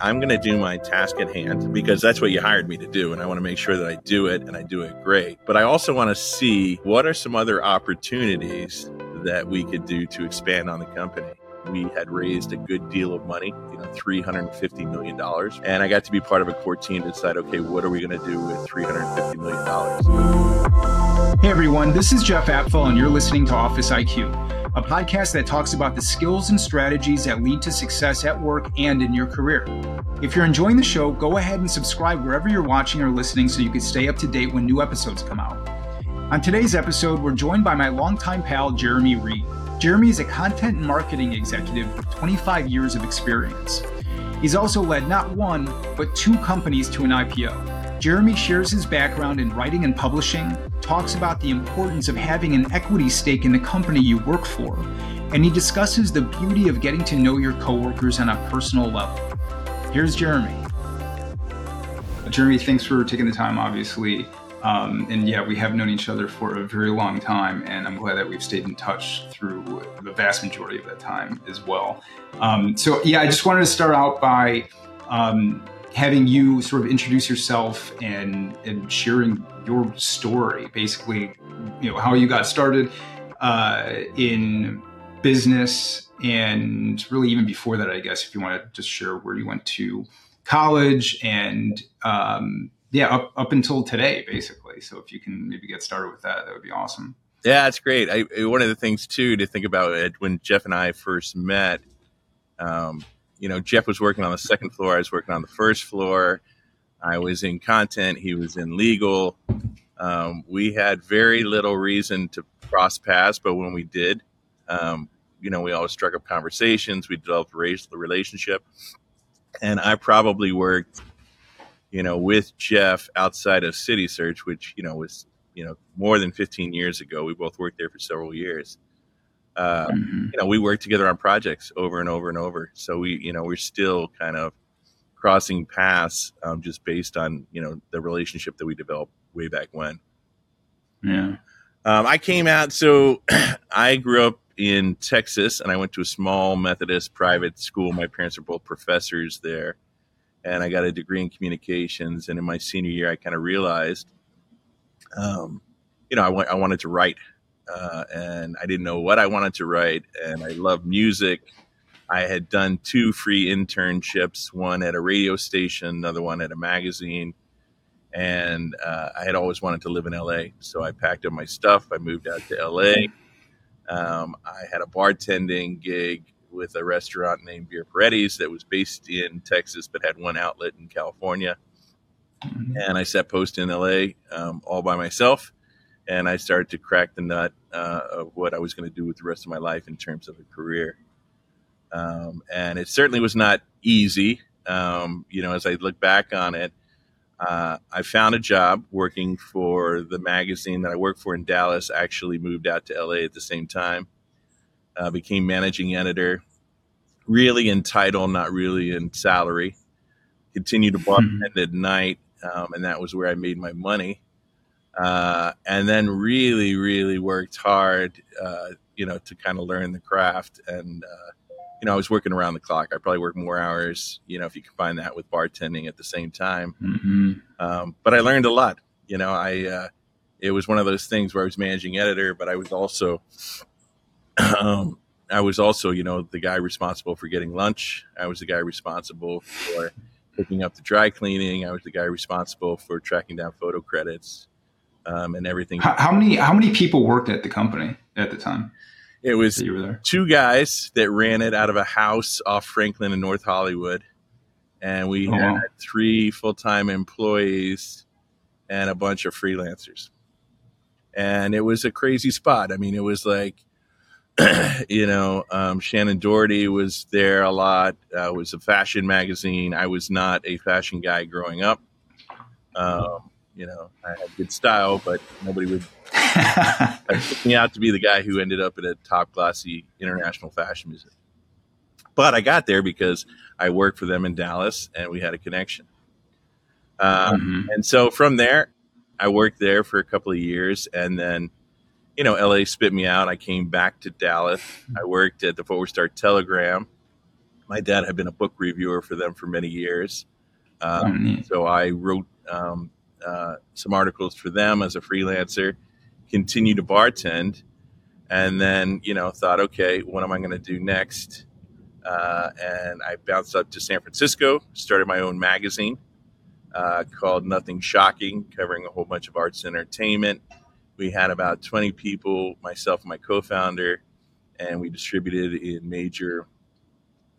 I'm going to do my task at hand because that's what you hired me to do. And I want to make sure that I do it and I do it great. But I also want to see what are some other opportunities that we could do to expand on the company we had raised a good deal of money, you know, $350 million. And I got to be part of a core team to decide, okay, what are we going to do with $350 million? Hey everyone, this is Jeff Apfel, and you're listening to Office IQ, a podcast that talks about the skills and strategies that lead to success at work and in your career. If you're enjoying the show, go ahead and subscribe wherever you're watching or listening so you can stay up to date when new episodes come out. On today's episode, we're joined by my longtime pal, Jeremy Reed. Jeremy is a content and marketing executive with 25 years of experience. He's also led not one, but two companies to an IPO. Jeremy shares his background in writing and publishing, talks about the importance of having an equity stake in the company you work for, and he discusses the beauty of getting to know your coworkers on a personal level. Here's Jeremy. Jeremy, thanks for taking the time, obviously. Um, and yeah, we have known each other for a very long time, and I'm glad that we've stayed in touch through the vast majority of that time as well. Um, so yeah, I just wanted to start out by um, having you sort of introduce yourself and and sharing your story, basically, you know, how you got started uh, in business, and really even before that, I guess, if you want to just share where you went to college and um, yeah, up, up until today, basically. So if you can maybe get started with that, that would be awesome. Yeah, that's great. I, one of the things too to think about when Jeff and I first met, um, you know, Jeff was working on the second floor. I was working on the first floor. I was in content. He was in legal. Um, we had very little reason to cross paths, but when we did, um, you know, we always struck up conversations. We developed a relationship, and I probably worked you know, with Jeff outside of CitySearch, which you know was you know more than 15 years ago. We both worked there for several years. Uh, mm-hmm. You know, we work together on projects over and over and over. So we, you know, we're still kind of crossing paths um, just based on you know the relationship that we developed way back when. Yeah. Um, I came out. So I grew up in Texas, and I went to a small Methodist private school. My parents are both professors there and I got a degree in communications. And in my senior year, I kind of realized, um, you know, I, w- I wanted to write, uh, and I didn't know what I wanted to write. And I love music. I had done two free internships, one at a radio station, another one at a magazine. And uh, I had always wanted to live in LA. So I packed up my stuff. I moved out to LA. Um, I had a bartending gig with a restaurant named Beer Paredes that was based in Texas but had one outlet in California. Mm-hmm. And I set post in LA um, all by myself. And I started to crack the nut uh, of what I was going to do with the rest of my life in terms of a career. Um, and it certainly was not easy. Um, you know, as I look back on it, uh, I found a job working for the magazine that I worked for in Dallas. Actually, moved out to LA at the same time uh, became managing editor, really in title, not really in salary. Continued to bartend mm-hmm. at night, um, and that was where I made my money. Uh, and then really, really worked hard, uh, you know, to kind of learn the craft. And uh, you know, I was working around the clock. I probably worked more hours, you know, if you combine that with bartending at the same time. Mm-hmm. Um, but I learned a lot. You know, I uh, it was one of those things where I was managing editor, but I was also um, I was also, you know, the guy responsible for getting lunch. I was the guy responsible for picking up the dry cleaning. I was the guy responsible for tracking down photo credits um, and everything. How, how, many how many people worked at the company at the time? It was two guys that ran it out of a house off Franklin in North Hollywood, and we oh, had wow. three full time employees and a bunch of freelancers. And it was a crazy spot. I mean, it was like you know, um, Shannen Doherty was there a lot. Uh, it was a fashion magazine. I was not a fashion guy growing up. Um, you know, I had good style, but nobody would pick me out to be the guy who ended up at a top glossy international fashion museum. But I got there because I worked for them in Dallas and we had a connection. Um, mm-hmm. And so from there, I worked there for a couple of years and then you know, LA spit me out. I came back to Dallas. I worked at the Fort Worth Star Telegram my dad had been a book reviewer for them for many years. Um, oh, so I wrote um, uh, some articles for them as a freelancer, continue to bartend, and then you know thought, okay, what am I going to do next? Uh, and I bounced up to San Francisco, started my own magazine uh, called Nothing Shocking, covering a whole bunch of arts and entertainment. We had about 20 people, myself and my co founder, and we distributed in major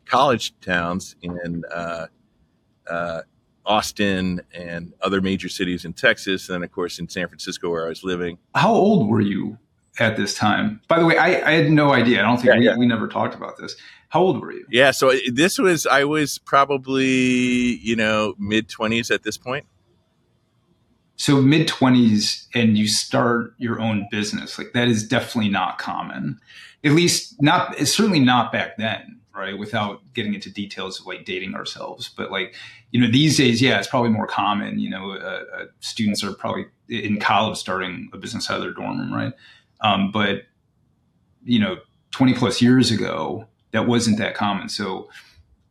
college towns in uh, uh, Austin and other major cities in Texas, and then, of course, in San Francisco, where I was living. How old were you at this time? By the way, I, I had no idea. I don't think yeah, we, yeah. we never talked about this. How old were you? Yeah, so uh, this was I was probably you know mid twenties at this point. So mid twenties, and you start your own business like that is definitely not common. At least not. It's certainly not back then, right? Without getting into details of like dating ourselves, but like you know these days, yeah, it's probably more common. You know, uh, uh, students are probably in college starting a business out of their dorm room, right? Um, but you know, twenty plus years ago that wasn't that common. So,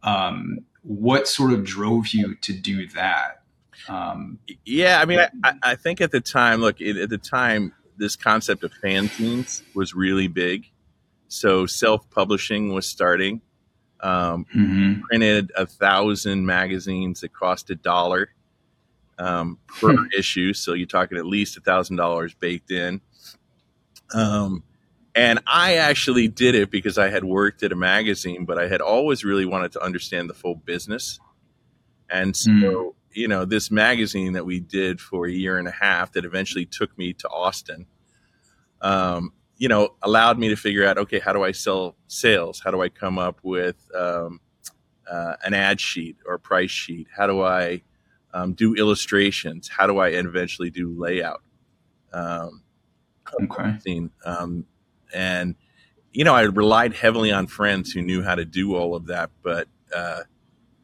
um, what sort of drove you to do that? Um, yeah, I mean, I, I, think at the time, look, it, at the time, this concept of fanzines was really big. So self-publishing was starting. Um, mm-hmm. Printed a thousand magazines that cost a dollar um, per hmm. issue. So you're talking at least a thousand dollars baked in. Um, and I actually did it because I had worked at a magazine, but I had always really wanted to understand the full business. And so, mm. you know, this magazine that we did for a year and a half that eventually took me to Austin, um, you know, allowed me to figure out, okay, how do I sell sales? How do I come up with um, uh, an ad sheet or price sheet? How do I um, do illustrations? How do I eventually do layout? Um, okay. Um, and you know, I relied heavily on friends who knew how to do all of that, but uh,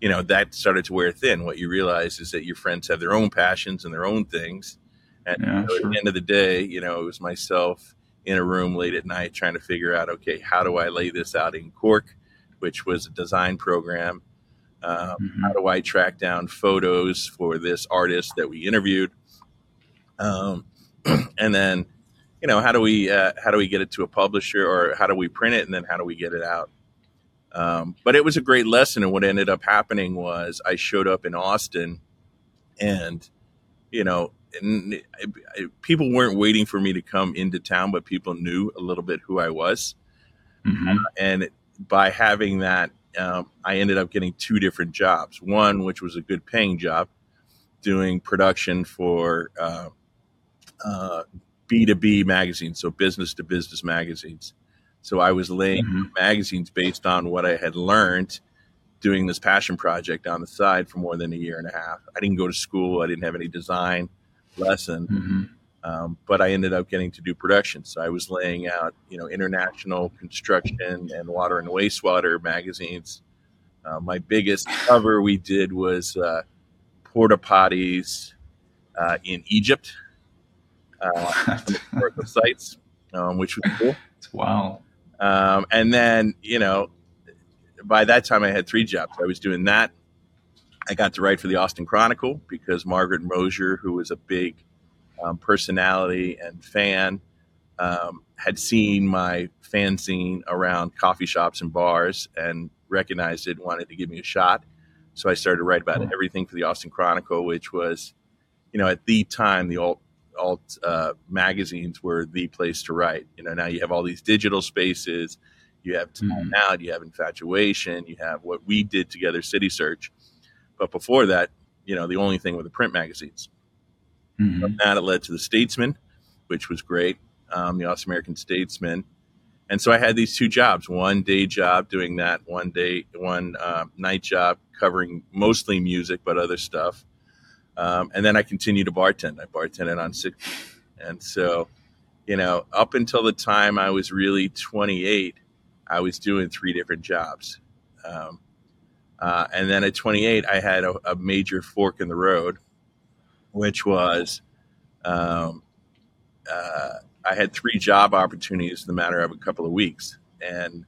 you know, that started to wear thin. What you realize is that your friends have their own passions and their own things, and yeah, you know, sure. at the end of the day, you know, it was myself in a room late at night trying to figure out, okay, how do I lay this out in Quark, which was a design program. Um, mm-hmm. How do I track down photos for this artist that we interviewed? Um, and then you know, how do we uh, how do we get it to a publisher, or how do we print it, and then how do we get it out? Um, but it was a great lesson, and what ended up happening was I showed up in Austin, and you know, and people weren't waiting for me to come into town, but people knew a little bit who I was, mm-hmm. uh, and by having that, um, I ended up getting two different jobs. One, which was a good paying job, doing production for. Uh, uh, B2B magazines, so business to business magazines. So I was laying mm-hmm. magazines based on what I had learned doing this passion project on the side for more than a year and a half. I didn't go to school, I didn't have any design lesson, mm-hmm. um, but I ended up getting to do production. So I was laying out, you know, international construction and water and wastewater magazines. Uh, my biggest cover we did was uh, porta potties uh, in Egypt uh, historical sites, um, which was cool. Wow. Um, and then, you know, by that time I had three jobs. I was doing that. I got to write for the Austin Chronicle because Margaret Moser, who was a big um, personality and fan, um, had seen my fanzine around coffee shops and bars and recognized it, wanted to give me a shot. So I started to write about everything for the Austin Chronicle, which was, you know, at the time the alt alt uh, magazines were the place to write. You know, now you have all these digital spaces. You have Time mm-hmm. Out, you have Infatuation, you have what we did together, CitySearch. But before that, you know, the only thing were the print magazines. Mm-hmm. From that, it led to the Statesman, which was great, um, the Austin American Statesman. And so I had these two jobs: one day job doing that, one day, one uh, night job covering mostly music, but other stuff. Um, and then I continued to bartend. I bartended on six. And so, you know, up until the time I was really 28, I was doing three different jobs. Um, uh, and then at 28, I had a, a, major fork in the road, which was um, uh, I had three job opportunities in the matter of a couple of weeks. And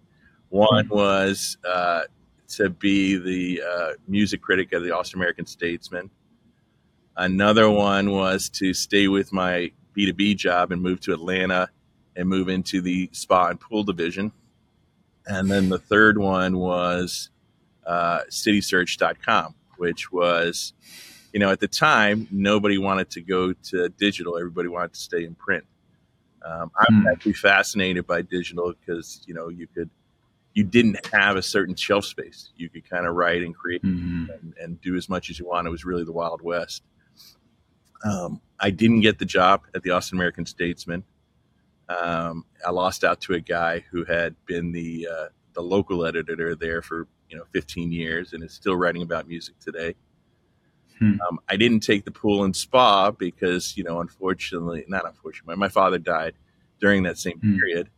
one was uh, to be the uh, music critic of the Austin American Statesman. Another one was to stay with my B2B job and move to Atlanta and move into the spa and pool division. And then the third one was uh, citysearch.com, which was, you know, at the time, nobody wanted to go to digital. Everybody wanted to stay in print. Um, I'm hmm. actually fascinated by digital because, you know, you could, you didn't have a certain shelf space. You could kind of write and create mm-hmm. and, and, do as much as you want. It was really the Wild West. Um, I didn't get the job at the Austin American Statesman. Um, I lost out to a guy who had been the uh, the local editor there for you know 15 years and is still writing about music today. Hmm. Um, I didn't take the pool and spa because you know unfortunately, not unfortunately, my father died during that same hmm. period,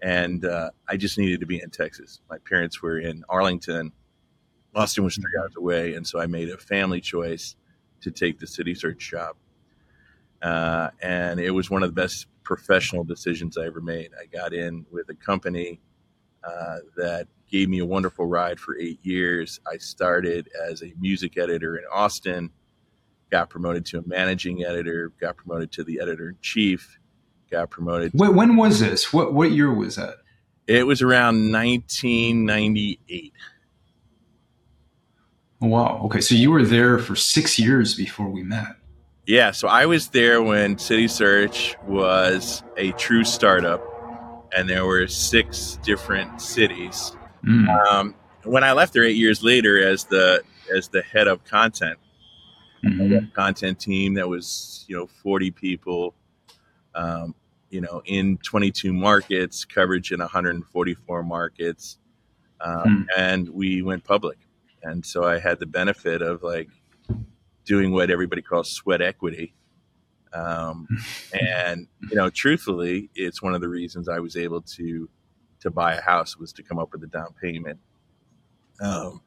and uh, I just needed to be in Texas. My parents were in Arlington. Austin was three hmm. hours away, and so I made a family choice to take the CitySearch job. Uh, and it was one of the best professional decisions I ever made. I got in with a company uh, that gave me a wonderful ride for eight years. I started as a music editor in Austin, got promoted to a managing editor, got promoted to the editor in chief, got promoted. Wait, when was this? What what year was that? It was around 1998. Wow. Okay, so you were there for six years before we met. Yeah, so I was there when CitySearch was a true startup, and there were six different cities. Mm. Um, when I left there eight years later as the as the head of content, mm-hmm. content team that was you know forty people, um, you know in twenty two markets, coverage in one hundred and forty four markets, um, mm. and we went public, and so I had the benefit of like doing what everybody calls sweat equity. Um, and you know, truthfully, it's one of the reasons I was able to to buy a house was to come up with a down payment. Um,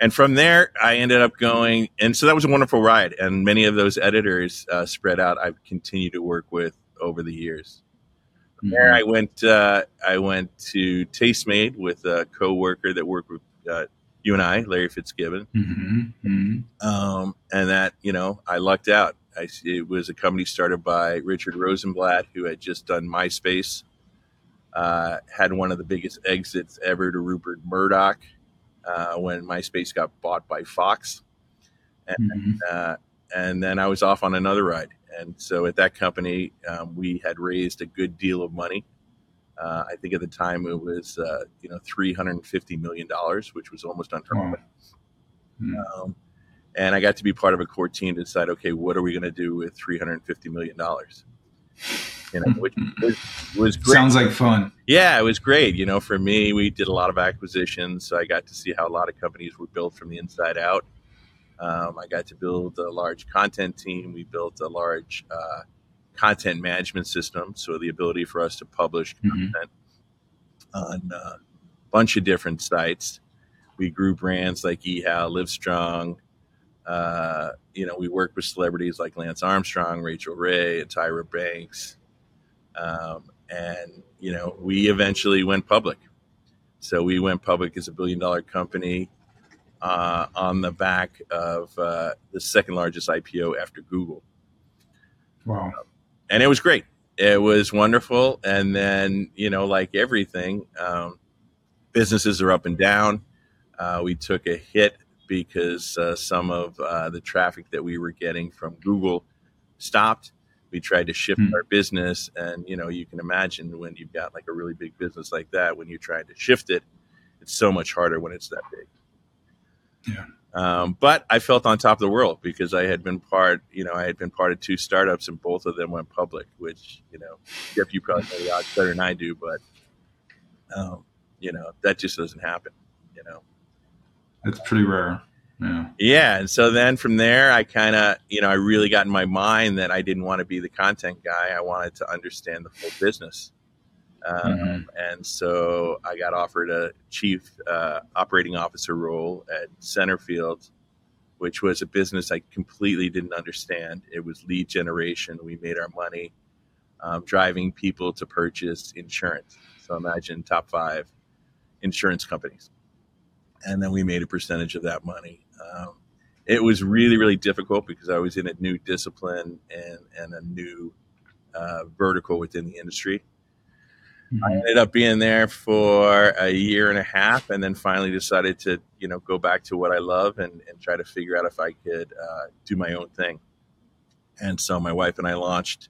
and from there, I ended up going, and so that was a wonderful ride. And many of those editors uh, spread out. I've continued to work with over the years. From there, mm-hmm. I went. Uh, I went to Tastemade with a coworker that worked with uh, you and I, Larry Fitzgibbon. Mm-hmm. Mm-hmm. Um, and that, you know, I lucked out. I, it was a company started by Richard Rosenblatt, who had just done MySpace, uh, had one of the biggest exits ever to Rupert Murdoch uh, when MySpace got bought by Fox. And, mm-hmm. uh, and then I was off on another ride. And so at that company, um, we had raised a good deal of money. Uh, I think at the time it was uh, you know three hundred and fifty million dollars, which was almost unheard of. Mm. Um, and I got to be part of a core team to decide, okay, what are we going to do with three hundred and fifty million dollars? You know, which was, was great. Sounds like fun. Yeah, it was great. You know, for me, we did a lot of acquisitions, so I got to see how a lot of companies were built from the inside out. Um, I got to build a large content team. We built a large uh, content management system, so the ability for us to publish mm-hmm. content on a bunch of different sites. We grew brands like eHow, Livestrong. Uh, you know, we worked with celebrities like Lance Armstrong, Rachael Ray, and Tyra Banks. Um, and, you know, we eventually went public. So we went public as a billion dollar company uh, on the back of uh, the second largest IPO after Google. Wow. Um, and it was great. It was wonderful. And then, you know, like everything, um, businesses are up and down. Uh, we took a hit because uh, some of uh, the traffic that we were getting from Google stopped. We tried to shift hmm. our business, and you know, you can imagine when you've got like a really big business like that, when you're trying to shift it, it's so much harder when it's that big. Yeah. Um, but I felt on top of the world because I had been part, you know, I had been part of two startups and both of them went public, which, you know, Jeff, you probably know the odds better than I do, but, um, you know, that just doesn't happen, you know. It's pretty rare. Yeah. Yeah. And so then from there, I kind of, you know, I really got in my mind that I didn't want to be the content guy. I wanted to understand the full business. Um, mm-hmm. And so I got offered a chief uh, operating officer role at Centerfield, which was a business I completely didn't understand. It was lead generation. We made our money um, driving people to purchase insurance. So imagine top five insurance companies. and then we made a percentage of that money. Um, it was really really difficult because I was in a new discipline and and a new uh, vertical within the industry. Mm-hmm. I ended up being there for a year and a half, and then finally decided to you know go back to what I love and, and try to figure out if I could uh, do my own thing. And so my wife and I launched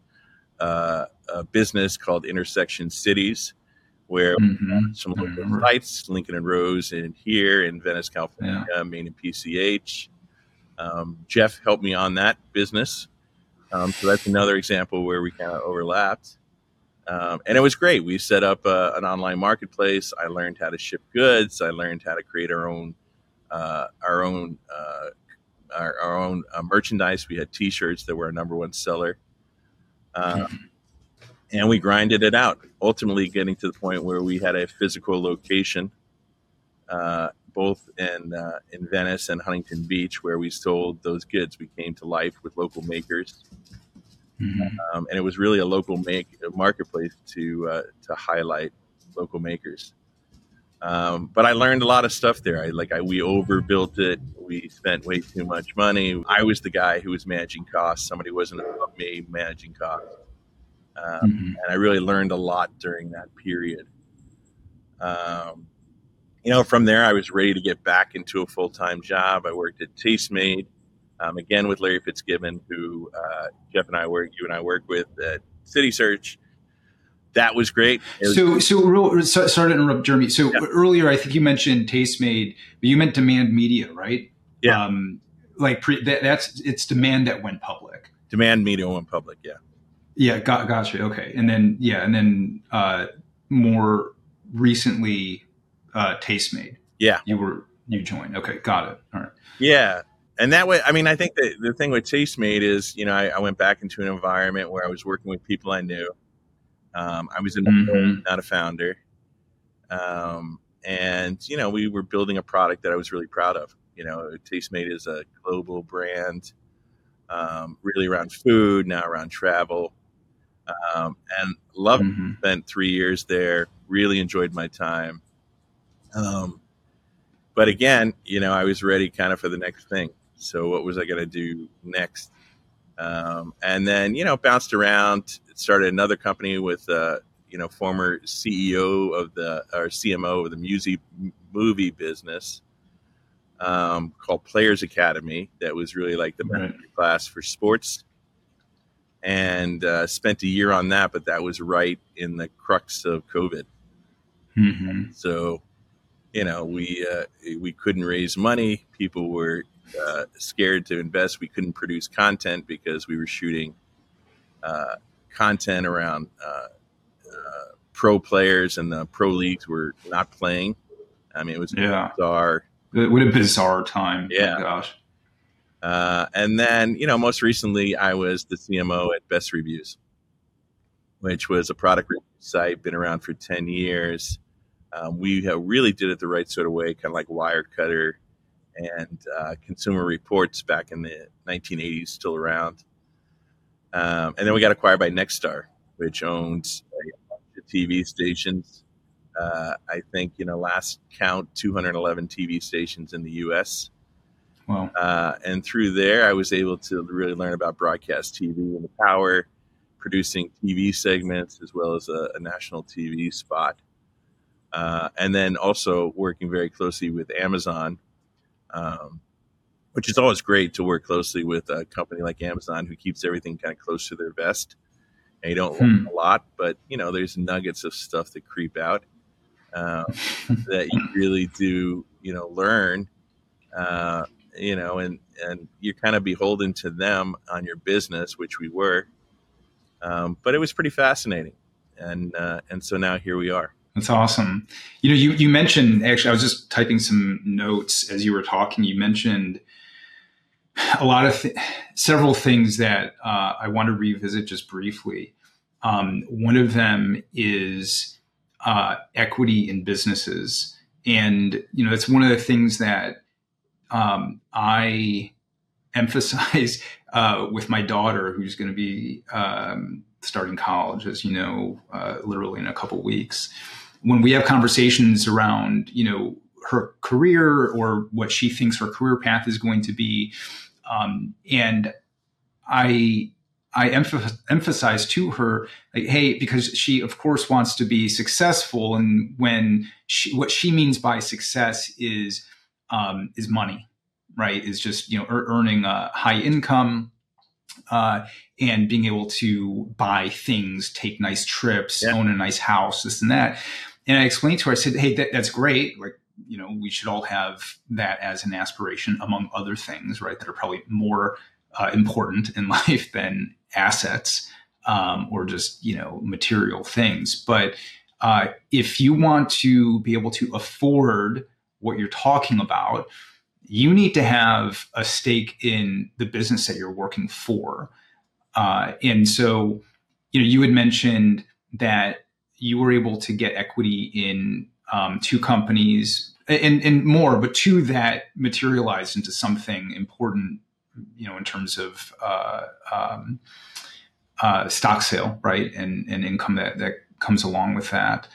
uh, a business called Intersection Cities, where mm-hmm. some local sites, Lincoln and Rose, in here in Venice, California, yeah. Main and PCH. Um, Jeff helped me on that business. Um, so that's another example where we kind of overlapped. Um, and it was great. We set up uh, an online marketplace. I learned how to ship goods. I learned how to create our own uh, our own uh, our, our, own uh, merchandise. We had T-shirts that were our number one seller, um, and we grinded it out. Ultimately, getting to the point where we had a physical location uh, both in uh, in Venice and Huntington Beach, where we sold those goods. We came to life with local makers, mm-hmm. um, and it was really a local make marketplace to uh, to highlight local makers. Um, but I learned a lot of stuff there. I like I, we overbuilt it. We spent way too much money. I was the guy who was managing costs. Somebody wasn't above me managing costs, um, mm-hmm. and I really learned a lot during that period. Um, you know, from there, I was ready to get back into a full time job. I worked at Tastemade, um, again with Larry Fitzgibbon, who uh, Jeff and I work, you and I work with at CitySearch. That was great. Was- so, so, real, so, sorry to interrupt, Jeremy. So yeah. earlier, I think you mentioned Tastemade, but you meant Demand Media, right? Yeah. Um, like pre, that, that's it's Demand that went public. Demand Media went public. Yeah. Yeah. Got gotcha. Okay. And then yeah, and then uh, more recently, uh, Tastemade. Yeah, you were you joined. Okay, got it. All right. Yeah, and that way, I mean, I think that the thing with Tastemade is, you know, I, I, went back into an environment where I was working with people I knew. Um, I was mm-hmm. not a founder, um, and you know, we were building a product that I was really proud of. You know, Tastemade is a global brand, um, really around food, now around travel, um, and loved. Mm-hmm. Spent three years there. Really enjoyed my time. Um, but again, you know, I was ready kind of for the next thing. So what was I going to do next? Um, and then, you know, bounced around, started another company with, uh, you know, former CEO of the, or CMO of the music movie business um, called Players Academy. That was really like the right. class for sports. And uh, spent a year on that, but that was right in the crux of COVID. Mm-hmm. So you know, we uh, we couldn't raise money. People were uh, scared to invest. We couldn't produce content because we were shooting uh, content around uh, uh, pro players, and the pro leagues were not playing. I mean, it was yeah. bizarre. What a bizarre time! Yeah, oh, gosh. Uh, and then, you know, most recently, I was the CMO at Best Reviews, which was a product review site, been around for ten years. Um, we really did it the right sort of way, kind of like Wirecutter and uh, Consumer Reports back in the 1980s, still around. Um, and then we got acquired by Nexstar, which owns a bunch of TV stations. Uh, I think, you know, last count, 211 TV stations in the U.S. Wow. Uh, and through there, I was able to really learn about broadcast TV and the power, producing TV segments as well as a, a national TV spot. Uh, and then also working very closely with Amazon, um, which is always great to work closely with a company like Amazon who keeps everything kind of close to their vest. And you don't hmm. learn a lot, but you know there's nuggets of stuff that creep out um, that you really do you know learn. Uh, you know, and and you're kind of beholden to them on your business, which we were. Um, but it was pretty fascinating, and uh, and so now here we are. That's awesome. You know, you, you mentioned actually, I was just typing some notes as you were talking. You mentioned a lot of th- several things that uh, I want to revisit just briefly. Um, one of them is uh, equity in businesses, and you know, it's one of the things that um, I emphasize uh, with my daughter, who's going to be um, starting college, as you know, uh, literally in a couple weeks when we have conversations around, you know, her career or what she thinks her career path is going to be. Um, and I I emph- emphasize to her, like, hey, because she, of course, wants to be successful, and when she, what she means by success is um, is money, right? Is just you know earning a high income uh, and being able to buy things, take nice trips, yeah. own a nice house, this and that. And I explained to her, I said, hey, that, that's great. Like you know, we should all have that as an aspiration, among other things, right? That are probably more uh, important in life than assets um, or just you know material things. But uh, if you want to be able to afford what you're talking about, you need to have a stake in the business that you're working for. Uh, and so, you know, you had mentioned that you were able to get equity in um, two companies and, and more, but two that materialized into something important, you know, in terms of uh, um, uh, stock sale, right, and and income that that comes along with that.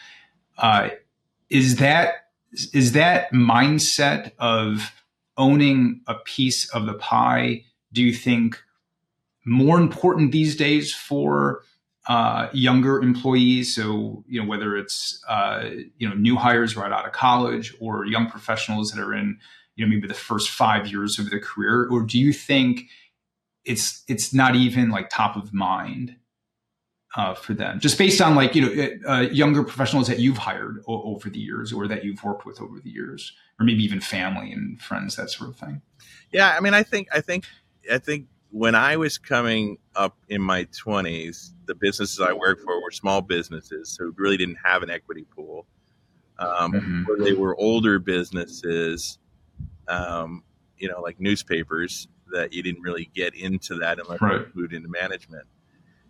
Uh, is that is that mindset of owning a piece of the pie? Do you think more important these days for uh, younger employees? So you know whether it's uh, you know new hires right out of college or young professionals that are in you know maybe the first five years of their career, or do you think it's it's not even like top of mind uh, for them, just based on like you know uh, younger professionals that you've hired o- over the years or that you've worked with over the years, or maybe even family and friends, that sort of thing. Yeah, I mean, I think I think I think when I was coming up in my twenties, the businesses I worked for were small businesses, so really didn't have an equity pool. Um, mm-hmm. they were older businesses, um, you know, like newspapers that you didn't really get into that unless right. you moved into management.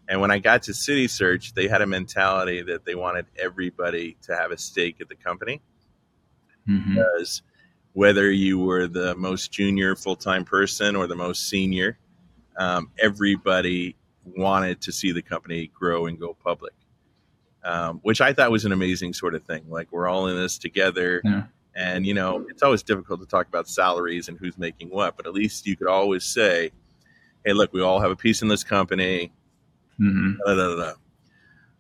And when I got to CitySearch, they had a mentality that they wanted everybody to have a stake at the company. Mm-hmm. Because whether you were the most junior full time person or the most senior, um, everybody wanted to see the company grow and go public, um, which I thought was an amazing sort of thing. Like we're all in this together. Yeah. And, you know, it's always difficult to talk about salaries and who's making what, but at least you could always say, hey, look, we all have a piece in this company. Mm-hmm. Da, da, da,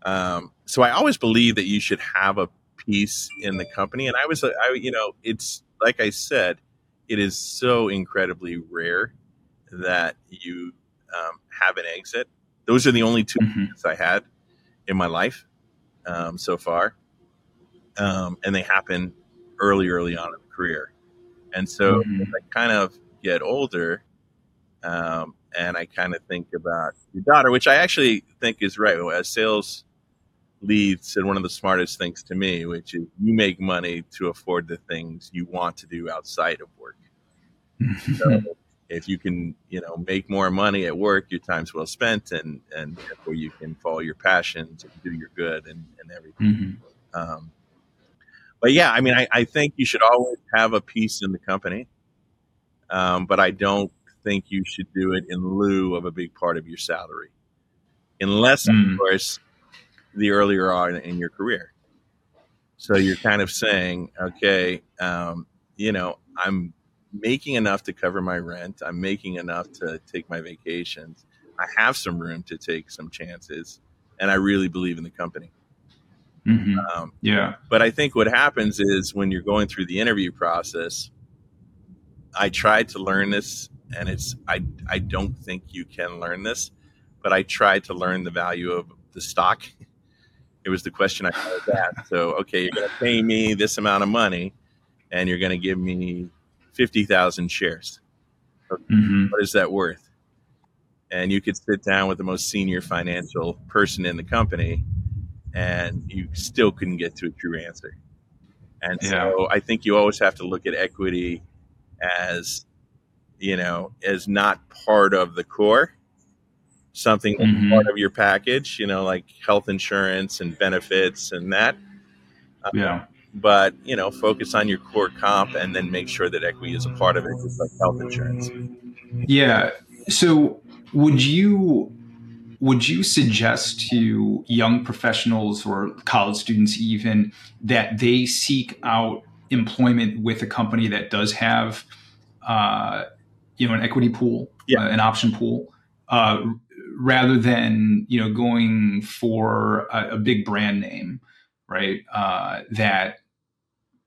um, so I always believe that you should have a piece in the company. And I was, I, you know, it's like I said, it is so incredibly rare that you um, have an exit. Those are the only 2 mm-hmm. I had in my life um, so far. Um, and they happen early, early on in the career. And so mm-hmm. I kind of get older, um, and I kind of think about your daughter, which I actually think is right. As sales lead said one of the smartest things to me, which is you make money to afford the things you want to do outside of work. so if you can, you know, make more money at work, your time's well spent, and and therefore you can follow your passions and do your good and, and everything. Mm-hmm. Um, but yeah, I mean, I, I think you should always have a piece in the company, um, but I don't think you should do it in lieu of a big part of your salary, unless, mm. of course, the earlier on in your career. So you're kind of saying, okay, um, you know, I'm making enough to cover my rent. I'm making enough to take my vacations. I have some room to take some chances, and I really believe in the company. Mm-hmm. Um, yeah. But I think what happens is when you're going through the interview process, I tried to learn this, and it's I I don't think you can learn this, but I tried to learn the value of the stock. It was the question I was asked. So okay, you're going to pay me this amount of money, and you're going to give me fifty thousand shares. Mm-hmm. What is that worth? And you could sit down with the most senior financial person in the company and you still couldn't get to a true answer. And yeah. so I think you always have to look at equity as, you know, is not part of the core, something mm-hmm. part of your package, you know, like health insurance and benefits and that. Uh, yeah. but, you know, focus on your core comp and then make sure that equity is a part of it, just like health insurance. Yeah. So would you would you suggest to young professionals or college students even that they seek out employment with a company that does have, uh, you know, an equity pool, Yeah. uh, an option pool, uh, rather than you know going for a, a big brand name, right? Uh, that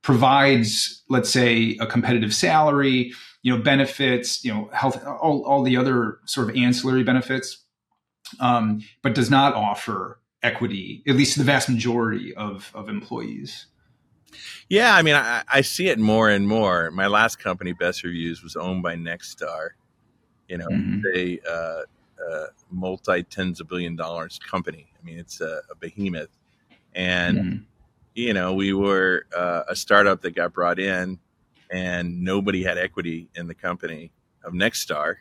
provides, let's say, a competitive salary, you know, benefits, you know, health, all, all the other sort of ancillary benefits, um, but does not offer equity, at least to the vast majority of, of employees. Yeah, I mean, I, I see it more and more. My last company, Best Reviews, was owned by Nexstar. You know, Mhm. a uh, uh, multi tens of billion dollars company. I mean, it's a, a behemoth, and Mhm. you know, we were uh, a startup that got brought in, and nobody had equity in the company of Nexstar.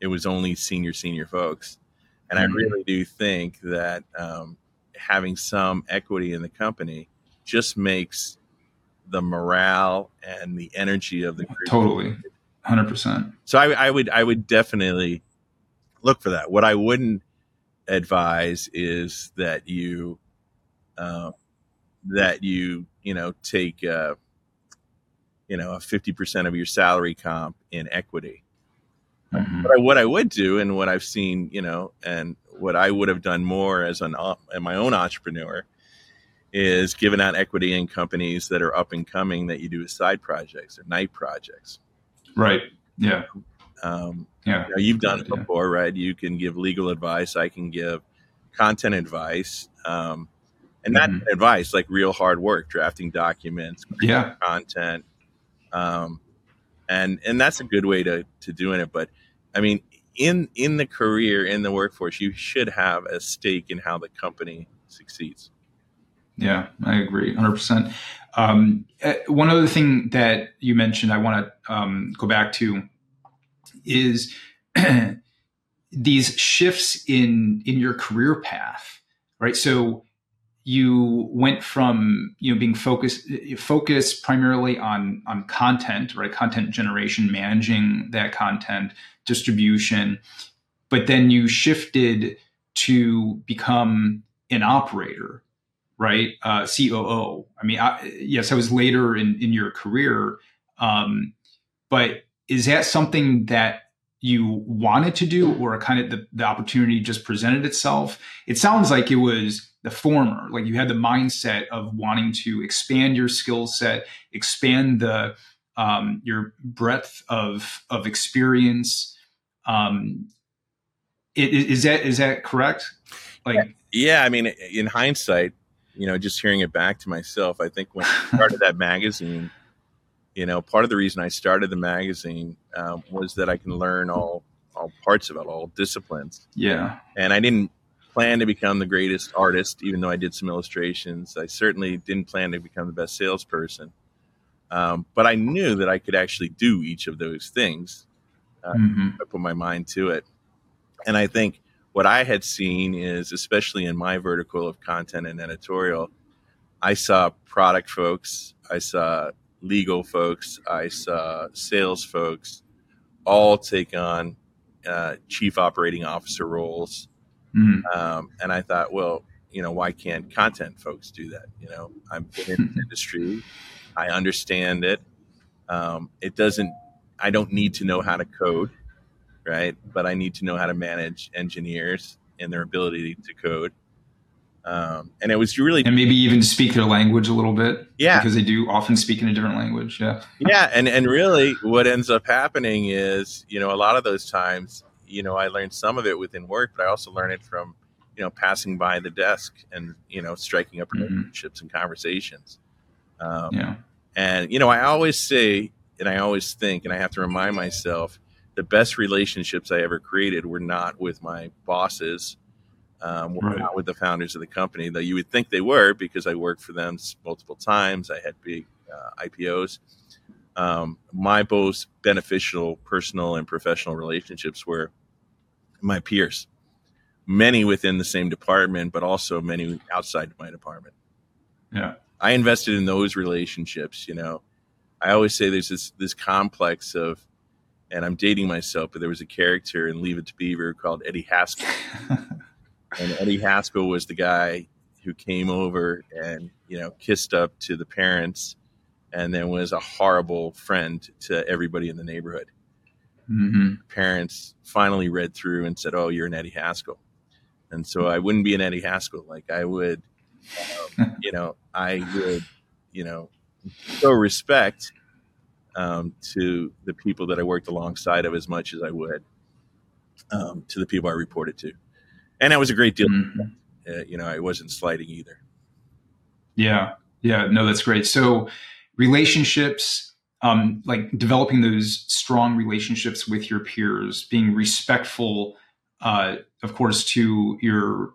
It was only senior senior folks, and Mhm. I really do think that um, having some equity in the company just makes the morale and the energy of the group Totally, hundred percent. so I, I would I would definitely look for that. What I wouldn't advise is that you uh, that you you know take uh, you know a fifty percent of your salary comp in equity. Mhm. But I, what I would do, and what I've seen, you know, and what I would have done more as an as my own entrepreneur, is giving out equity in companies that are up and coming that you do as side projects or night projects. Right. Yeah. Um, Yeah. you know, you've done it Yeah. before, right? You can give legal advice. I can give content advice, um, and not Mhm. advice like real hard work, drafting documents, Yeah. content, um, and and that's a good way to to doing it. But I mean, in in the career in the workforce, you should have a stake in how the company succeeds. Yeah, I agree, hundred percent. Um, uh, one other thing that you mentioned, I want to um, go back to, is these shifts in in your career path, right? So you went from you know being focused focused primarily on on content, right? Content generation, managing that content, distribution, but then you shifted to become an operator right? Uh, COO. I mean, I, yes, I was later in, in your career, um, but is that something that you wanted to do, or kind of the, the opportunity just presented itself? It sounds like it was the former. Like you had the mindset of wanting to expand your skill set, expand the um, your breadth of of experience. Um, i- i- is that is that correct? Like, Yeah, I mean, in hindsight, you know, just hearing it back to myself, I think when I started that magazine, you know, part of the reason I started the magazine um, was that I can learn all all parts of it, all disciplines, yeah, and I didn't plan to become the greatest artist, even though I did some illustrations. I certainly didn't plan to become the best salesperson, um, but I knew that I could actually do each of those things. hmm I put my mind to it. And I think what I had seen is, especially in my vertical of content and editorial, I saw product folks, I saw legal folks, I saw sales folks all take on uh, chief operating officer roles. hmm Um, and I thought, well, you know, why can't content folks do that? You know, I've been in the industry, I understand it. Um, it doesn't, I don't need to know how to code, right? But I need to know how to manage engineers and their ability to code. Um, and it was really, and maybe even speak their language a little bit. Yeah. because they do often speak in a different language. Yeah, yeah. And, and really what ends up happening is, you know, a lot of those times, you know, I learned some of it within work, but I also learned it from, you know, passing by the desk and, you know, striking up Mhm. relationships and conversations. Um, yeah, And, you know, I always say, and I always think, and I have to remind myself, the best relationships I ever created were not with my bosses, um, were Right. not with the founders of the company, though you would think they were because I worked for them multiple times. I had big uh, IPOs. Um, my most beneficial personal and professional relationships were my peers, many within the same department, but also many outside my department. yeah, I invested in those relationships. You know, I always say there's this this complex of, and I'm dating myself, but there was a character in Leave It to Beaver called Eddie Haskell, and Eddie Haskell was the guy who came over and you know kissed up to the parents and then was a horrible friend to everybody in the neighborhood. Mm-hmm. Parents finally read through and said, "Oh, you're an Eddie Haskell," and so I wouldn't be an Eddie Haskell. Like I would, um, you know, I would, you know, show respect um, to the people that I worked alongside of as much as I would um, to the people I reported to, and that was a great deal. Mm-hmm. Uh, you know, I wasn't sliding either. Yeah, yeah, no, that's great. So relationships um, like developing those strong relationships with your peers being respectful uh, of course to your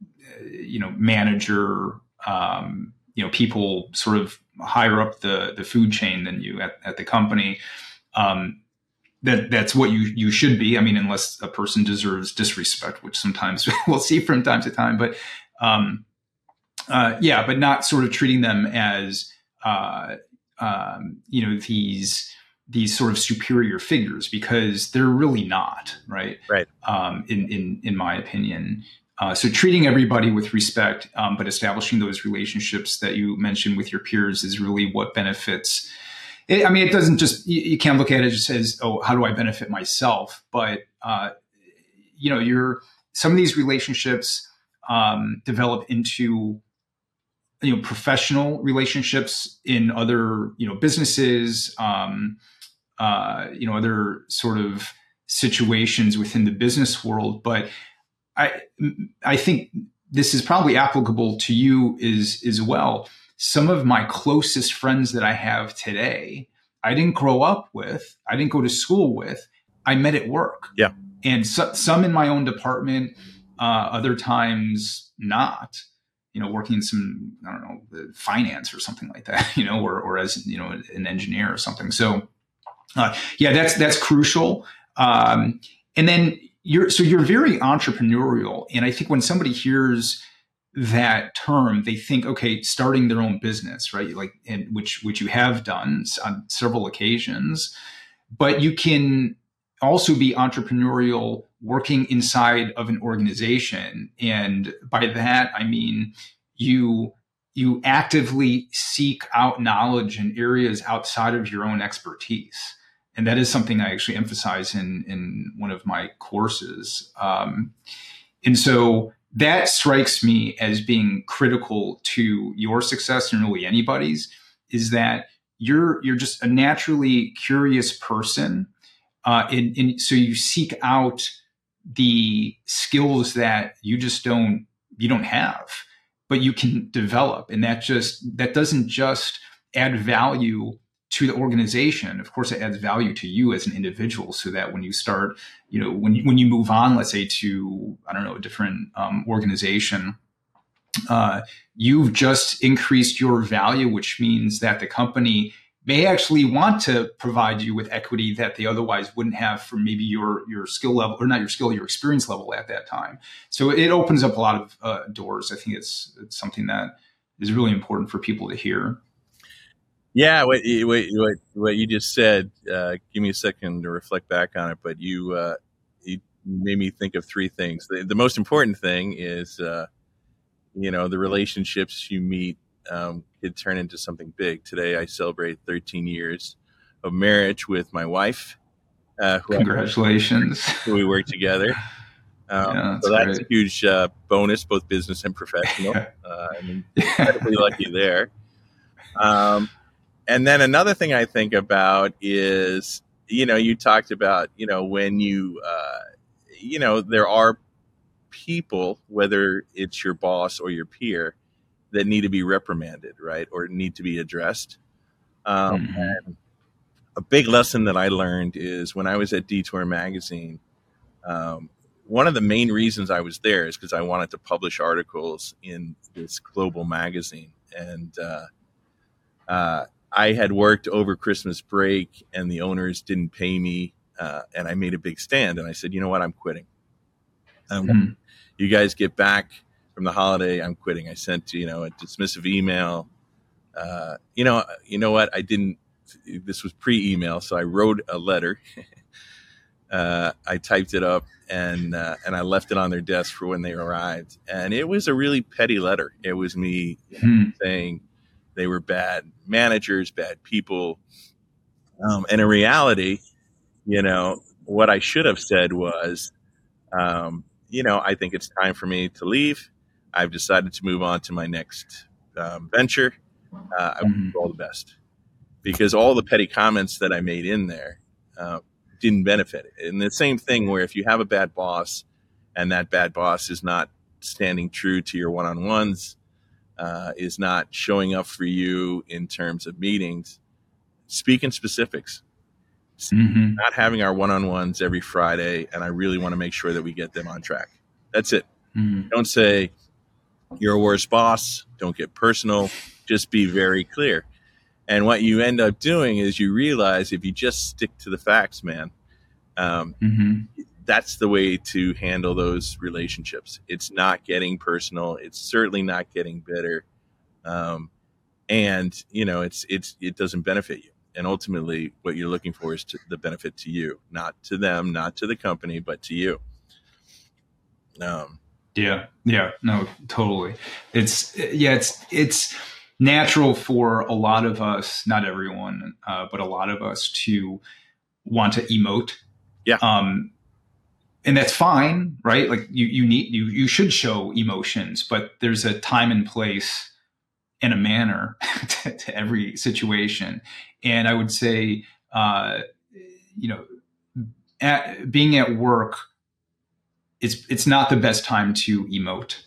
uh, you know manager um, you know people sort of higher up the the food chain than you at, at the company. Um, that that's what you you should be. I mean unless a person deserves disrespect which sometimes we'll see from time to time but um, uh, yeah but not sort of treating them as uh, um, you know these these sort of superior figures because they're really not right? Right. Um, in in in my opinion uh, so treating everybody with respect um, but establishing those relationships that you mentioned with your peers is really what benefits. It, i mean it doesn't just you, you, can't look at it just as oh how do i benefit myself? But uh, you know you're some of these relationships um, develop into you know professional relationships in other you know businesses um, uh, you know other sort of situations within the business world. But i i think this is probably applicable to you is as well some of my closest friends that i have today i didn't grow up with i didn't go to school with i met at work yeah and so, some in my own department uh, other times not you know, working in some, I don't know, finance or something like that, you know, or, or as, you know, an engineer or something. So, uh, yeah, that's, that's crucial. Um, and then you're, so you're very entrepreneurial. And I think when somebody hears that term, they think, okay, starting their own business, right? Like, and which, which you have done on several occasions, but you can also be entrepreneurial working inside of an organization and by that i mean you you actively seek out knowledge in areas outside of your own expertise and that is something i actually emphasize in in one of my courses. Um, and so that strikes me as being critical to your success and really anybody's is that you're you're just a naturally curious person uh, and, and so you seek out the skills that you just don't you don't have but you can develop. And that just that doesn't just add value to the organization of course it adds value to you as an individual so that when you start you know when you, when you move on let's say to i don't know a different um, organization uh, you've just increased your value which means that the company may actually want to provide you with equity that they otherwise wouldn't have for maybe your your skill level or not your skill your experience level at that time. So it opens up a lot of uh, doors. I think it's it's something that is really important for people to hear yeah what what what, what you just said uh, give me a second to reflect back on it but you uh, you made me think of three things the, the most important thing is uh, you know the relationships you meet um, could turn into something big. Today, I celebrate 13 years of marriage with my wife. Uh, Congratulations! Who we work together. Um, yeah, that's so that's great. a huge uh, bonus, both business and professional. uh, I'm incredibly lucky there. Um, and then another thing I think about is, you know, you talked about, you know, when you, uh, you know, there are people, whether it's your boss or your peer, that need to be reprimanded, right, or need to be addressed. Um, mm-hmm. And a big lesson that I learned is when I was at Detour Magazine. Um, one of the main reasons I was there is because I wanted to publish articles in this global magazine, and uh, uh, I had worked over Christmas break, and the owners didn't pay me, uh, and I made a big stand, and I said, you know what, I'm quitting. Um, mm-hmm. You guys get back from the holiday, I'm quitting. I sent you know a dismissive email. Uh, you know, you know what? I didn't. This was pre-email, so I wrote a letter. uh, I typed it up and uh, and I left it on their desk for when they arrived. And it was a really petty letter. It was me hmm. saying, they were bad managers, bad people. Um, and in reality, you know, what I should have said was, um, you know, I think it's time for me to leave. I've decided to move on to my next um, venture. Uh, I mm-hmm. wish all the best because all the petty comments that I made in there uh, didn't benefit it. And the same thing where if you have a bad boss and that bad boss is not standing true to your one on ones, uh, is not showing up for you in terms of meetings, speak in specifics. Mm-hmm. Not having our one on ones every Friday, and I really want to make sure that we get them on track. That's it. Mm-hmm. Don't say you're a worse boss. Don't get personal. Just be very clear. And what you end up doing is you realize if you just stick to the facts, man, um, mm-hmm. That's the way to handle those relationships. It's not getting personal. It's certainly not getting bitter. Um, and you know, it's it's it doesn't benefit you. And ultimately, what you're looking for is to, the benefit to you, not to them, not to the company, but to you. Um, yeah, yeah, no, totally. It's yeah, it's it's natural for a lot of us, not everyone, uh, but a lot of us to want to emote. Yeah. Um, and that's fine, right? Like you, you need, you, you should show emotions, but there's a time and place and a manner to, to every situation. And I would say, uh, you know, at, being at work, it's, it's not the best time to emote.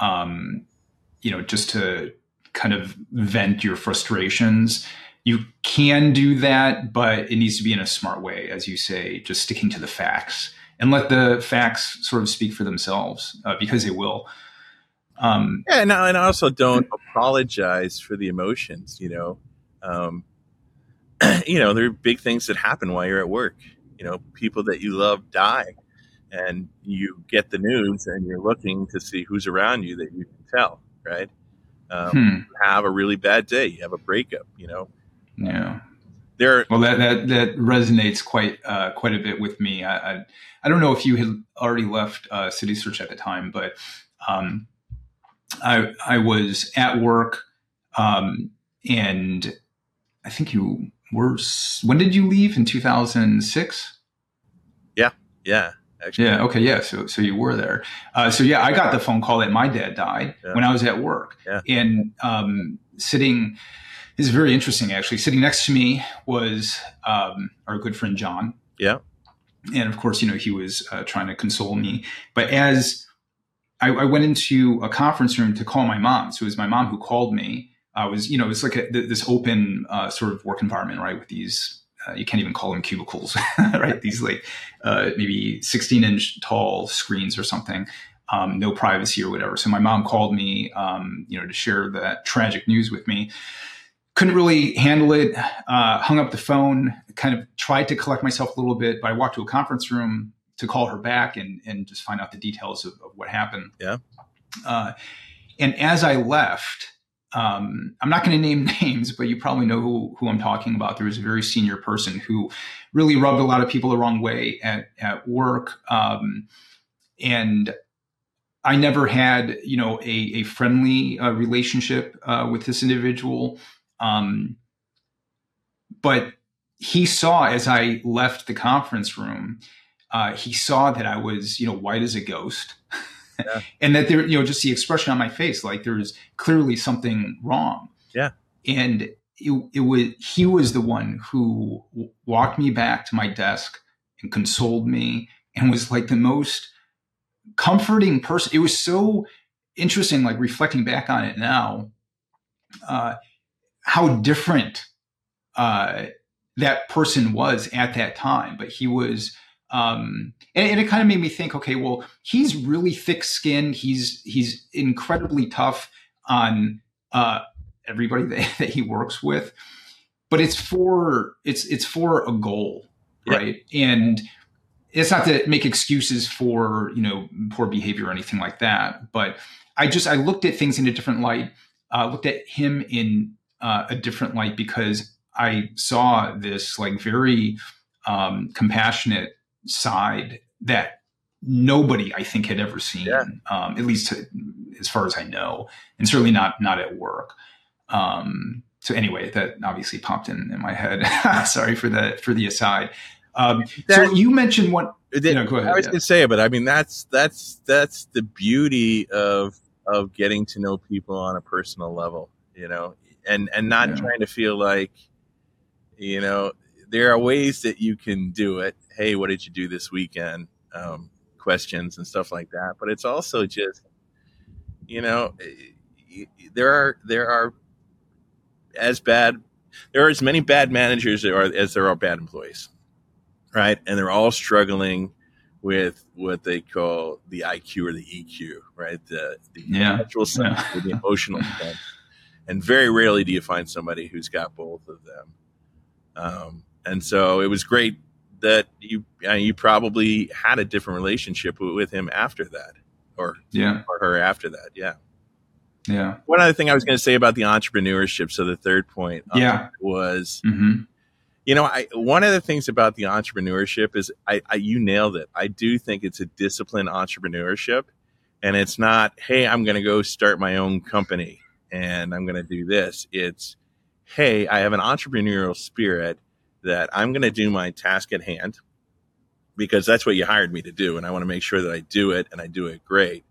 Um, you know, just to kind of vent your frustrations. You can do that, but it needs to be in a smart way, as you say, just sticking to the facts and let the facts sort of speak for themselves uh, because they will. Um, yeah, and, and also don't apologize for the emotions. You know, um, you know there are big things that happen while you're at work. You know, people that you love die, and you get the news, and you're looking to see who's around you that you can tell, right? um, hmm. have a really bad day, you have a breakup, you know. Yeah. There. Well, that that that resonates quite uh, quite a bit with me. I, I, I don't know if you had already left uh, CitySearch at the time, but um, I I was at work, um, and I think you were. When did you leave? In two thousand six. Yeah. Yeah. Actually. Yeah. Okay. Yeah. So, so you were there. Uh, so yeah, I got the phone call that my dad died yeah. when I was at work, yeah. and um, sitting is very interesting. Actually, sitting next to me was um, our good friend John. Yeah. And of course, you know, he was uh, trying to console me. But as I, I, went into a conference room to call my mom, so it was my mom who called me. I was, you know, it was like a, this open uh, sort of work environment, right, with these uh, you can't even call them cubicles, right? These like uh, maybe 16 inch tall screens or something, um, no privacy or whatever. So my mom called me, um, you know, to share that tragic news with me. Couldn't really handle it. Uh, hung up the phone. Kind of tried to collect myself a little bit, but I walked to a conference room to call her back and and just find out the details of, of what happened. Yeah. Uh, and as I left, um, I'm not going to name names, but you probably know who, who I'm talking about. There was a very senior person who really rubbed a lot of people the wrong way at, at work. Um, and I never had, you know, a, a friendly uh, relationship uh, with this individual. Um, but he saw as I left the conference room, uh, he saw that I was, you know, white as a ghost. yeah. and that there, you know, just the expression on my face, like there was clearly something wrong. Yeah. And it, it was, he was the one who walked me back to my desk and consoled me and was like the most comforting person. It was so interesting, like reflecting back on it now, uh, how different uh, that person was at that time. But he was, um, and, and, it kind of made me think, okay, well, he's really thick-skinned. He's he's incredibly tough on uh, everybody that, that, he works with, but it's for it's it's for a goal, right? Yeah. And it's not to make excuses for you know poor behavior or anything like that, but I just I looked at things in a different light, uh, looked at him in uh, a different light because I saw this like very um, compassionate side that nobody I think had ever seen, yeah. um, at least to, as far as I know, and certainly not not at work. Um, so anyway, that obviously popped in in my head. Sorry for the for the aside. Um, that, so you mentioned one. you know, go ahead. I was yeah. going to say but I mean that's that's that's the beauty of of getting to know people on a personal level, you know, and and not yeah. trying to feel like, you know, there are ways that you can do it. Hey, what did you do this weekend? Um, questions and stuff like that. But it's also just, you know, eh, there are there are as bad there are as many bad managers as there are bad employees, right? And they're all struggling with what they call the IQ or the EQ, right? The, the yeah. intellectual sense yeah. the emotional sense. And very rarely do you find somebody who's got both of them. Um, and so it was great that you uh, you probably had a different relationship with him after that, or yeah, or her after that. Yeah. Yeah. One other thing I was going to say about the entrepreneurship. So the third point, um, yeah, was, mm-hmm. you know, I one of the things about the entrepreneurship is I, I you nailed it. I do think it's a disciplined entrepreneurship, and it's not, hey, I'm going to go start my own company and I'm going to do this. It's, hey, I have an entrepreneurial spirit that I'm going to do my task at hand because that's what you hired me to do, and I want to make sure that I do it and I do it great.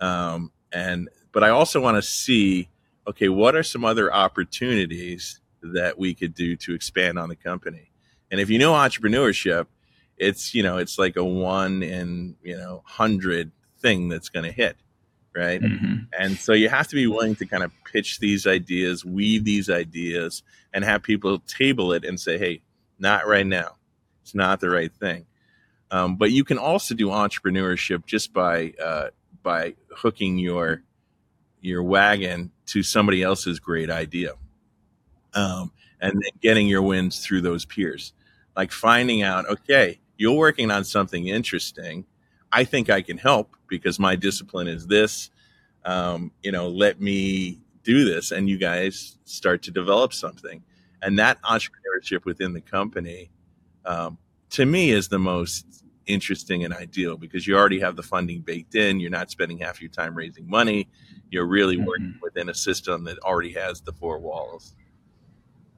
Um, and but I also want to see, okay, what are some other opportunities that we could do to expand on the company? And if you know entrepreneurship, it's you know it's like a one in you know hundred thing that's going to hit right? Mm-hmm. and so you have to be willing to kind of pitch these ideas weave these ideas and have people table it and say hey not right now. It's not the right thing. Um, but you can also do entrepreneurship just by uh, by hooking your your wagon to somebody else's great idea um, and then getting your wins through those peers. Like finding out okay you're working on something interesting i think i can help because my discipline is this um, you know let me do this and you guys start to develop something and that entrepreneurship within the company um, to me is the most interesting and ideal because you already have the funding baked in. You're not spending half your time raising money. You're really mm-hmm. working within a system that already has the four walls.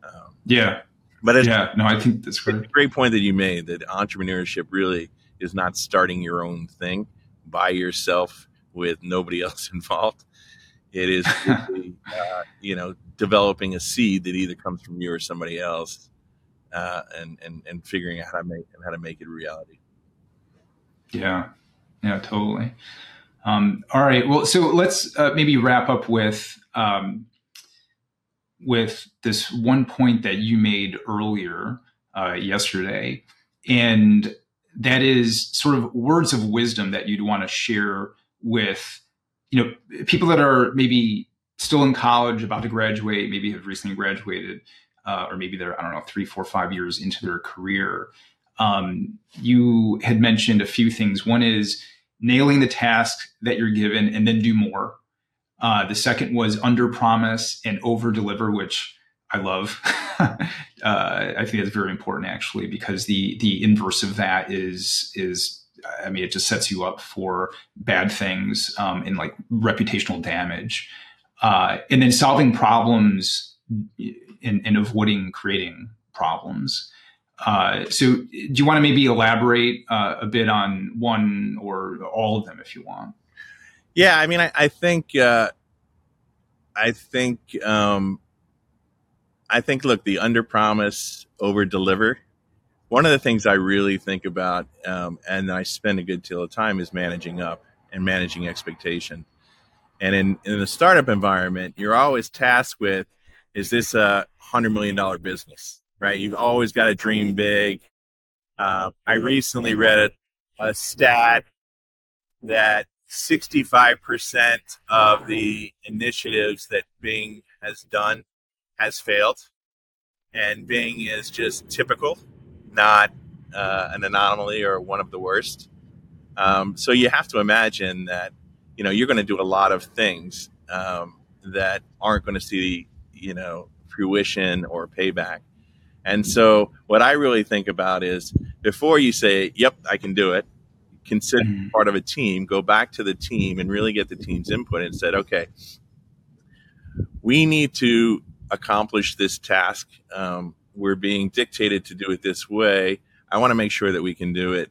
Um, yeah. But yeah, no, I think that's great. Great point that you made that entrepreneurship really is not starting your own thing by yourself with nobody else involved. It is, uh, you know, developing a seed that either comes from you or somebody else, uh, and and and figuring out how to make and how to make it a reality. Yeah, yeah, totally. Um, all right. Well, so let's uh, maybe wrap up with um, with this one point that you made earlier uh, yesterday, and that is sort of words of wisdom that you'd want to share with you know people that are maybe still in college, about to graduate, maybe have recently graduated, uh, or maybe they're I don't know three, four, five years into their career um, you had mentioned a few things. One is nailing the task that you're given and then do more. Uh, the second was under promise and over deliver, which I love. uh, I think that's very important actually, because the the inverse of that is is I mean, it just sets you up for bad things um, and like reputational damage. Uh, and then solving problems and, and avoiding creating problems. Uh, so, do you want to maybe elaborate uh, a bit on one or all of them, if you want? Yeah, I mean, I, I think, uh, I think, um, I think. Look, the under promise, over deliver. One of the things I really think about, um, and I spend a good deal of time, is managing up and managing expectation. And in in the startup environment, you're always tasked with: Is this a hundred million dollar business? right? You've always got to dream big. Uh, I recently read a, a stat that 65% of the initiatives that Bing has done has failed. And Bing is just typical, not uh, an anomaly or one of the worst. Um, so you have to imagine that, you know, you're going to do a lot of things um, that aren't going to see, you know, fruition or payback. And so, what I really think about is before you say, "Yep, I can do it," consider mm-hmm. part of a team. Go back to the team and really get the team's input and said, "Okay, we need to accomplish this task. Um, we're being dictated to do it this way. I want to make sure that we can do it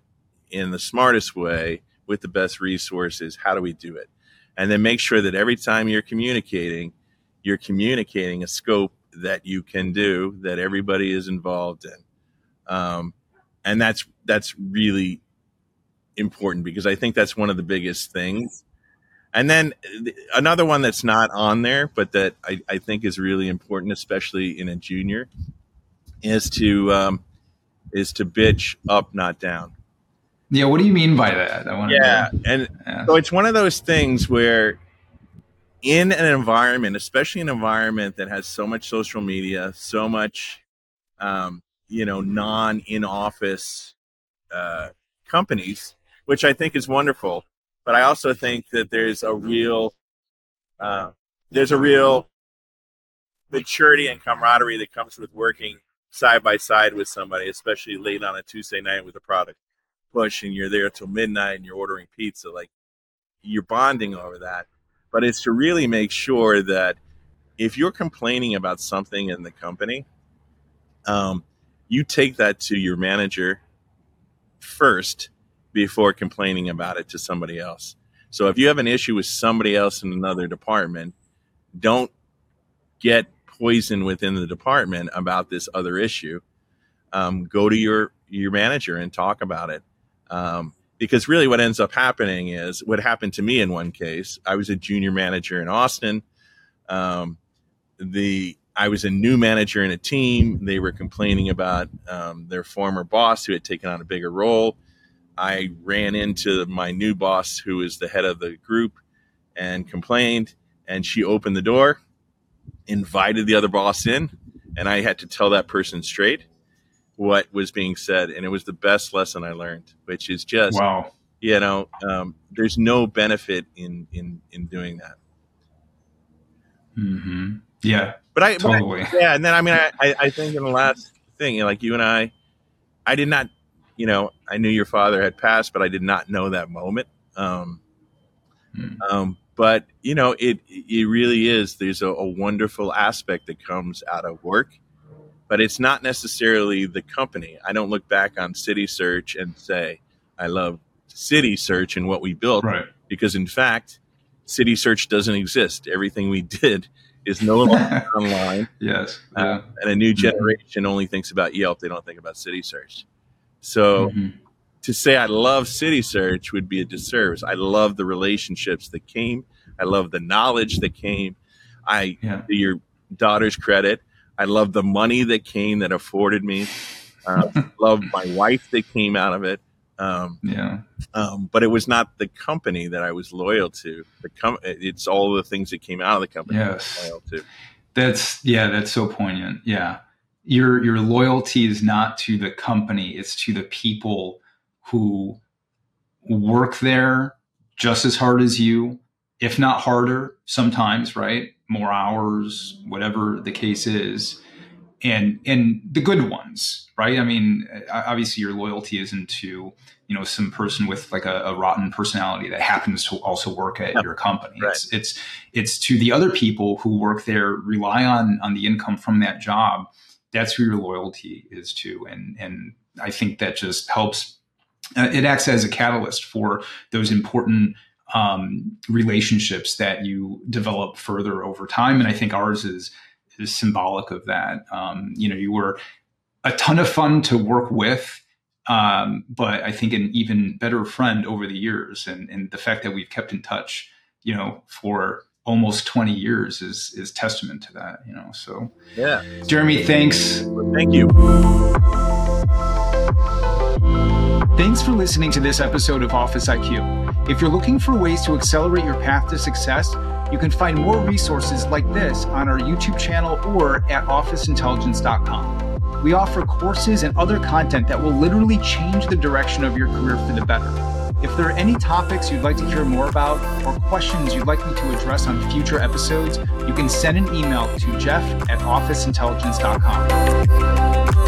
in the smartest way with the best resources. How do we do it? And then make sure that every time you're communicating, you're communicating a scope that you can do that everybody is involved in. Um, and that's that's really important because I think that's one of the biggest things. And then another one that's not on there, but that I, I think is really important, especially in a junior, is to um, is to bitch up, not down. Yeah, what do you mean by that? I yeah, to and yeah. so it's one of those things where in an environment, especially an environment that has so much social media, so much, um, you know, non in office uh, companies, which I think is wonderful. But I also think that there's a real, uh, there's a real maturity and camaraderie that comes with working side by side with somebody, especially late on a Tuesday night with a product push and you're there till midnight and you're ordering pizza. Like you're bonding over that. But it's to really make sure that if you're complaining about something in the company, um, you take that to your manager first before complaining about it to somebody else. So if you have an issue with somebody else in another department, don't get poison within the department about this other issue. Um, go to your your manager and talk about it. Um, because really, what ends up happening is what happened to me in one case. I was a junior manager in Austin. Um, the I was a new manager in a team. They were complaining about um, their former boss who had taken on a bigger role. I ran into my new boss, who is the head of the group, and complained. And she opened the door, invited the other boss in, and I had to tell that person straight what was being said. And it was the best lesson I learned, which is just, wow. you know, um, there's no benefit in, in, in doing that. Mm-hmm. Yeah. But I, totally. But I, yeah. And then, I mean, I, I think in the last thing, you know, like you and I, I did not, you know, I knew your father had passed, but I did not know that moment. Um, mm. um, but you know, it it really is. There's a, a wonderful aspect that comes out of work, but it's not necessarily the company. I don't look back on CitySearch and say I love CitySearch and what we built, right. because in fact, CitySearch doesn't exist. Everything we did is no longer online. Yes, uh, and a new mm-hmm. generation only thinks about Yelp. They don't think about CitySearch. So. Mm-hmm to say I love CitySearch would be a disservice. I love the relationships that came. I love the knowledge that came. I, yeah. to your daughter's credit, I love the money that came that afforded me. Uh, love my wife that came out of it. Um, yeah. Um, but it was not the company that I was loyal to. The com- it's all the things that came out of the company. Yes. loyal to. That's yeah. That's so poignant. Yeah. Your your loyalty is not to the company. It's to the people who work there just as hard as you, if not harder sometimes, right? More hours, whatever the case is. And and the good ones, right? I mean, obviously your loyalty isn't to, you know, some person with like a, a rotten personality that happens to also work at your company. Right. It's it's it's to the other people who work there, rely on on the income from that job. That's who your loyalty is to. And and I think that just helps uh, it acts as a catalyst for those important um, relationships that you develop further over time. And I think ours is is symbolic of that. Um, you know, you were a ton of fun to work with, um, but I think an even better friend over the years. And, and the fact that we've kept in touch, you know, for almost 20 years is is testament to that. You know, so yeah, Jeremy, thanks. Thank you. Thanks for listening to this episode of Office IQ. If you're looking for ways to accelerate your path to success, you can find more resources like this on our YouTube channel or at officeintelligence.com. We offer courses and other content that will literally change the direction of your career for the better. If there are any topics you'd like to hear more about or questions you'd like me to address on future episodes, you can send an email to jeff at officeintelligence.com.